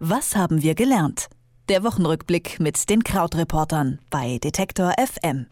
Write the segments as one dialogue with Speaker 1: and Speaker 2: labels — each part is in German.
Speaker 1: Was haben wir gelernt? Der Wochenrückblick mit den Krautreportern bei Detektor FM.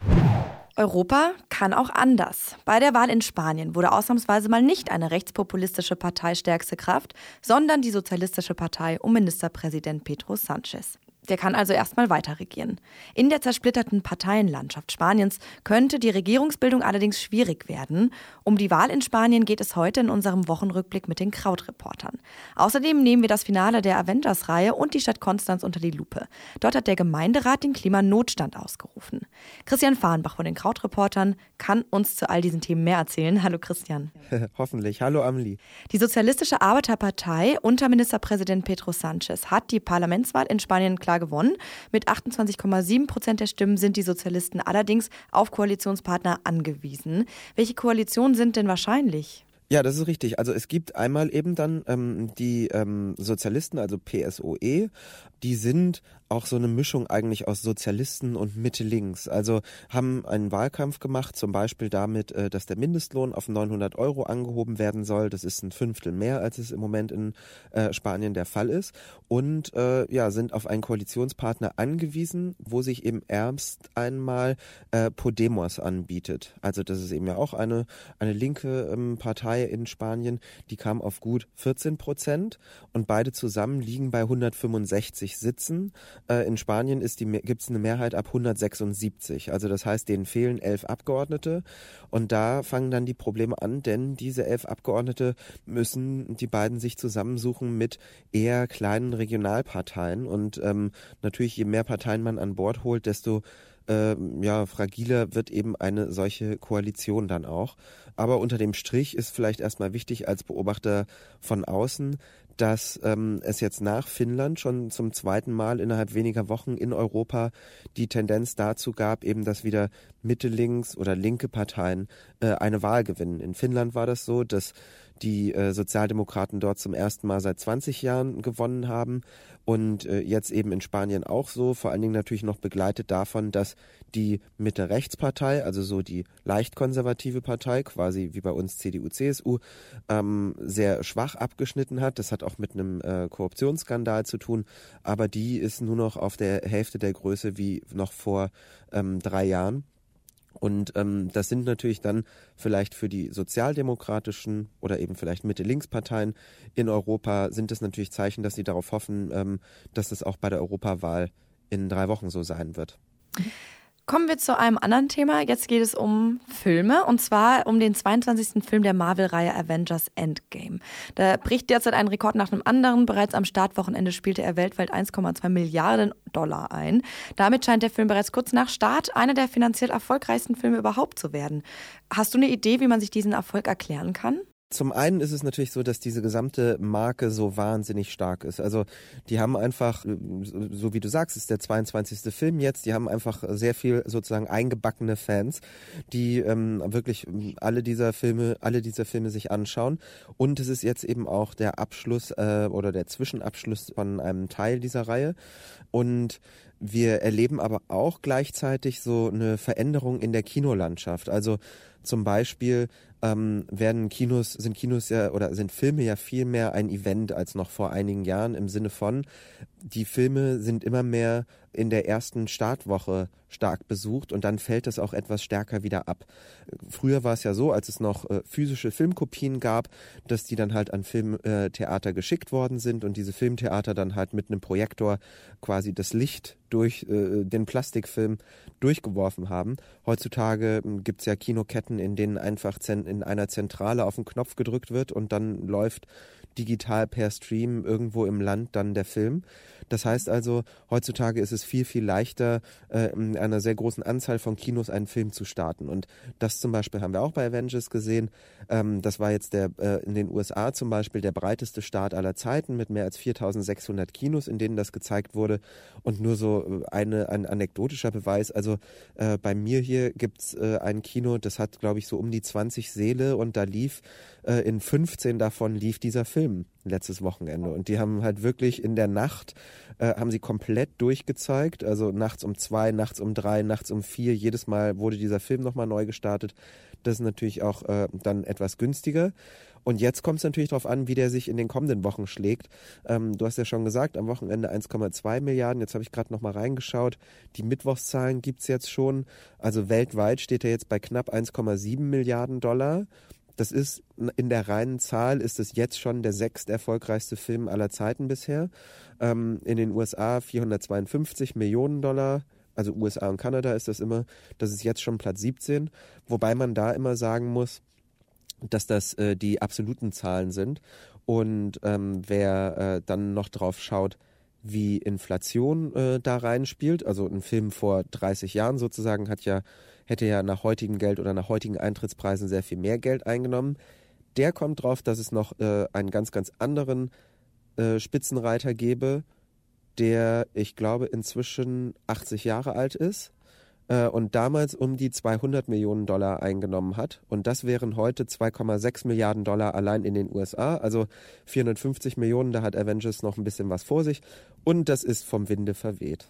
Speaker 2: Europa kann auch anders. Bei der Wahl in Spanien wurde ausnahmsweise mal nicht eine rechtspopulistische Partei stärkste Kraft, sondern die Sozialistische Partei um Ministerpräsident Pedro Sánchez. Der kann also erstmal weiter regieren. In der zersplitterten Parteienlandschaft Spaniens könnte die Regierungsbildung allerdings schwierig werden. Um die Wahl in Spanien geht es heute in unserem Wochenrückblick mit den Krautreportern. Außerdem nehmen wir das Finale der Avengers-Reihe und die Stadt Konstanz unter die Lupe. Dort hat der Gemeinderat den Klimanotstand ausgerufen. Christian Fahrenbach von den Krautreportern kann uns zu all diesen Themen mehr erzählen. Hallo Christian.
Speaker 3: Hoffentlich. Hallo Amelie.
Speaker 2: Die Sozialistische Arbeiterpartei unter Ministerpräsident Pedro Sanchez hat die Parlamentswahl in Spanien klar gewonnen. Mit 28,7 Prozent der Stimmen sind die Sozialisten allerdings auf Koalitionspartner angewiesen. Welche Koalitionen sind denn wahrscheinlich?
Speaker 3: Ja, das ist richtig. Also es gibt einmal eben dann ähm, die ähm, Sozialisten, also PSOE, die sind auch so eine Mischung eigentlich aus Sozialisten und Mitte-Links. Also haben einen Wahlkampf gemacht, zum Beispiel damit, äh, dass der Mindestlohn auf 900 Euro angehoben werden soll. Das ist ein Fünftel mehr, als es im Moment in äh, Spanien der Fall ist. Und äh, ja, sind auf einen Koalitionspartner angewiesen, wo sich eben erst einmal äh, Podemos anbietet. Also das ist eben ja auch eine, eine linke ähm, Partei in Spanien. Die kam auf gut 14 Prozent und beide zusammen liegen bei 165 Sitzen. Äh, in Spanien gibt es eine Mehrheit ab 176. Also das heißt, denen fehlen elf Abgeordnete. Und da fangen dann die Probleme an, denn diese elf Abgeordnete müssen die beiden sich zusammensuchen mit eher kleinen Regionalparteien. Und ähm, natürlich, je mehr Parteien man an Bord holt, desto äh, ja, fragiler wird eben eine solche Koalition dann auch. Aber unter dem Strich ist vielleicht erstmal wichtig als Beobachter von außen, dass ähm, es jetzt nach Finnland schon zum zweiten Mal innerhalb weniger Wochen in Europa die Tendenz dazu gab, eben dass wieder Mitte-Links oder linke Parteien äh, eine Wahl gewinnen. In Finnland war das so, dass die äh, Sozialdemokraten dort zum ersten Mal seit 20 Jahren gewonnen haben und äh, jetzt eben in Spanien auch so, vor allen Dingen natürlich noch begleitet davon, dass die Mitte-Rechts-Partei, also so die leicht konservative Partei, quasi wie bei uns CDU, CSU, ähm, sehr schwach abgeschnitten hat. Das hat auch mit einem äh, Korruptionsskandal zu tun, aber die ist nur noch auf der Hälfte der Größe wie noch vor ähm, drei Jahren. Und ähm, das sind natürlich dann vielleicht für die sozialdemokratischen oder eben vielleicht Mitte-Links-Parteien in Europa sind es natürlich Zeichen, dass sie darauf hoffen, ähm, dass es auch bei der Europawahl in drei Wochen so sein wird.
Speaker 2: Kommen wir zu einem anderen Thema. Jetzt geht es um Filme und zwar um den 22. Film der Marvel-Reihe Avengers Endgame. Da bricht derzeit ein Rekord nach dem anderen. Bereits am Startwochenende spielte er weltweit 1,2 Milliarden Dollar ein. Damit scheint der Film bereits kurz nach Start einer der finanziell erfolgreichsten Filme überhaupt zu werden. Hast du eine Idee, wie man sich diesen Erfolg erklären kann?
Speaker 3: Zum einen ist es natürlich so, dass diese gesamte Marke so wahnsinnig stark ist. Also die haben einfach, so wie du sagst, ist der 22. Film jetzt, die haben einfach sehr viel sozusagen eingebackene Fans, die ähm, wirklich alle dieser Filme, alle dieser Filme sich anschauen. Und es ist jetzt eben auch der Abschluss äh, oder der Zwischenabschluss von einem Teil dieser Reihe. Und wir erleben aber auch gleichzeitig so eine Veränderung in der Kinolandschaft. Also zum Beispiel ähm, werden Kinos, sind Kinos ja oder sind Filme ja viel mehr ein Event als noch vor einigen Jahren im Sinne von, die Filme sind immer mehr in der ersten Startwoche stark besucht und dann fällt das auch etwas stärker wieder ab. Früher war es ja so, als es noch äh, physische Filmkopien gab, dass die dann halt an Filmtheater geschickt worden sind und diese Filmtheater dann halt mit einem Projektor quasi das Licht durch äh, den Plastikfilm durchgeworfen haben. Heutzutage äh, gibt es ja Kinoketten, in denen einfach in einer Zentrale auf den Knopf gedrückt wird und dann läuft digital per Stream irgendwo im Land dann der Film. Das heißt also, heutzutage ist es viel, viel leichter, äh, in einer sehr großen Anzahl von Kinos einen Film zu starten. Und das zum Beispiel haben wir auch bei Avengers gesehen. Ähm, das war jetzt der äh, in den USA zum Beispiel der breiteste Start aller Zeiten mit mehr als 4600 Kinos, in denen das gezeigt wurde. Und nur so äh, eine, ein anekdotischer Beweis. Also äh, bei mir hier gibt's äh, ein Kino, das hat, glaube ich, so um die 20 Seele und da lief äh, in 15 davon lief dieser Film letztes Wochenende. Und die haben halt wirklich in der Nacht, äh, haben sie komplett durchgezeigt. Also nachts um zwei, nachts um drei, nachts um vier. Jedes Mal wurde dieser Film nochmal neu gestartet. Das ist natürlich auch äh, dann etwas günstiger. Und jetzt kommt es natürlich darauf an, wie der sich in den kommenden Wochen schlägt. Ähm, du hast ja schon gesagt, am Wochenende 1,2 Milliarden. Jetzt habe ich gerade noch mal reingeschaut. Die Mittwochszahlen gibt es jetzt schon. Also weltweit steht er jetzt bei knapp 1,7 Milliarden Dollar. Das ist in der reinen Zahl ist es jetzt schon der sechst erfolgreichste Film aller Zeiten bisher. Ähm, in den USA 452 Millionen Dollar. Also USA und Kanada ist das immer. Das ist jetzt schon Platz 17. Wobei man da immer sagen muss, dass das äh, die absoluten Zahlen sind. Und ähm, wer äh, dann noch drauf schaut, wie Inflation äh, da reinspielt, also ein Film vor 30 Jahren sozusagen hat ja hätte ja nach heutigem Geld oder nach heutigen Eintrittspreisen sehr viel mehr Geld eingenommen. Der kommt drauf, dass es noch äh, einen ganz, ganz anderen äh, Spitzenreiter gäbe, der, ich glaube, inzwischen 80 Jahre alt ist äh, und damals um die 200 Millionen Dollar eingenommen hat. Und das wären heute 2,6 Milliarden Dollar allein in den USA. Also 450 Millionen, da hat Avengers noch ein bisschen was vor sich. Und das ist vom Winde verweht.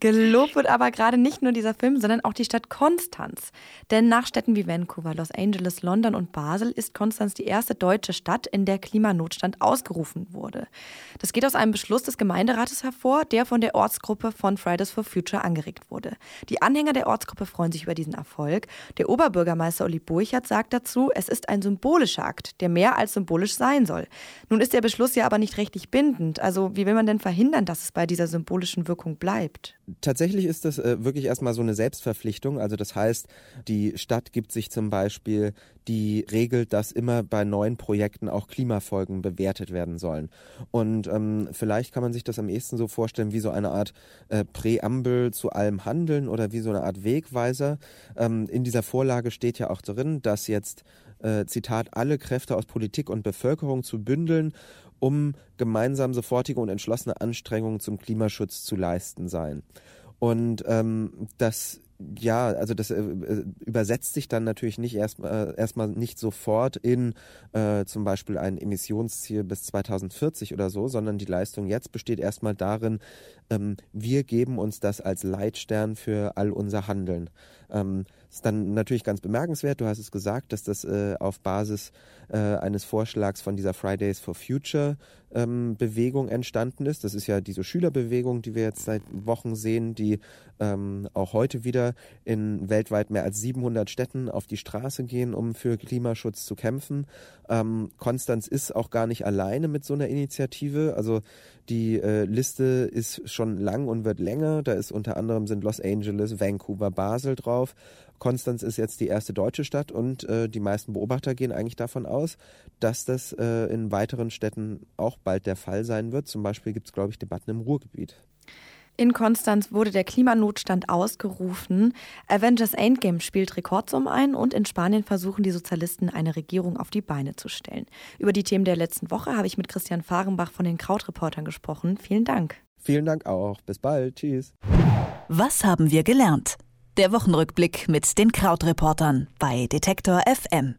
Speaker 2: Gelobt wird aber gerade nicht nur dieser Film, sondern auch die Stadt Konstanz. Denn nach Städten wie Vancouver, Los Angeles, London und Basel ist Konstanz die erste deutsche Stadt, in der Klimanotstand ausgerufen wurde. Das geht aus einem Beschluss des Gemeinderates hervor, der von der Ortsgruppe von Fridays for Future angeregt wurde. Die Anhänger der Ortsgruppe freuen sich über diesen Erfolg. Der Oberbürgermeister Uli Burchert sagt dazu, es ist ein symbolischer Akt, der mehr als symbolisch sein soll. Nun ist der Beschluss ja aber nicht rechtlich bindend. Also wie will man denn verhindern, dass es bei dieser symbolischen Wirkung bleibt?
Speaker 3: Tatsächlich ist das äh, wirklich erstmal so eine Selbstverpflichtung. Also das heißt, die Stadt gibt sich zum Beispiel die Regel, dass immer bei neuen Projekten auch Klimafolgen bewertet werden sollen. Und ähm, vielleicht kann man sich das am ehesten so vorstellen wie so eine Art äh, Präambel zu allem Handeln oder wie so eine Art Wegweiser. Ähm, in dieser Vorlage steht ja auch drin, dass jetzt äh, Zitat, alle Kräfte aus Politik und Bevölkerung zu bündeln um gemeinsam sofortige und entschlossene Anstrengungen zum Klimaschutz zu leisten sein. Und ähm, das ja, also das äh, äh übersetzt sich dann natürlich nicht erstmal äh, erstmal nicht sofort in äh, zum Beispiel ein Emissionsziel bis 2040 oder so, sondern die Leistung jetzt besteht erstmal darin, ähm, wir geben uns das als Leitstern für all unser Handeln. Ähm, ist dann natürlich ganz bemerkenswert, du hast es gesagt, dass das äh, auf Basis äh, eines Vorschlags von dieser Fridays for Future ähm, Bewegung entstanden ist. Das ist ja diese Schülerbewegung, die wir jetzt seit Wochen sehen, die ähm, auch heute wieder in weltweit mehr als 700 Städten auf die Straße gehen, um für Klimaschutz zu kämpfen. Ähm, Konstanz ist auch gar nicht alleine mit so einer Initiative. Also die äh, Liste ist schon lang und wird länger. Da ist unter anderem sind Los Angeles, Vancouver, Basel drauf. Konstanz ist jetzt die erste deutsche Stadt und äh, die meisten Beobachter gehen eigentlich davon aus, dass das äh, in weiteren Städten auch bald der Fall sein wird. Zum Beispiel gibt es, glaube ich, Debatten im Ruhrgebiet.
Speaker 2: In Konstanz wurde der Klimanotstand ausgerufen. Avengers Endgame spielt Rekordsummen ein und in Spanien versuchen die Sozialisten eine Regierung auf die Beine zu stellen. Über die Themen der letzten Woche habe ich mit Christian Fahrenbach von den Krautreportern gesprochen. Vielen Dank.
Speaker 3: Vielen Dank auch. Bis bald. Tschüss.
Speaker 1: Was haben wir gelernt? Der Wochenrückblick mit den Krautreportern bei Detektor FM.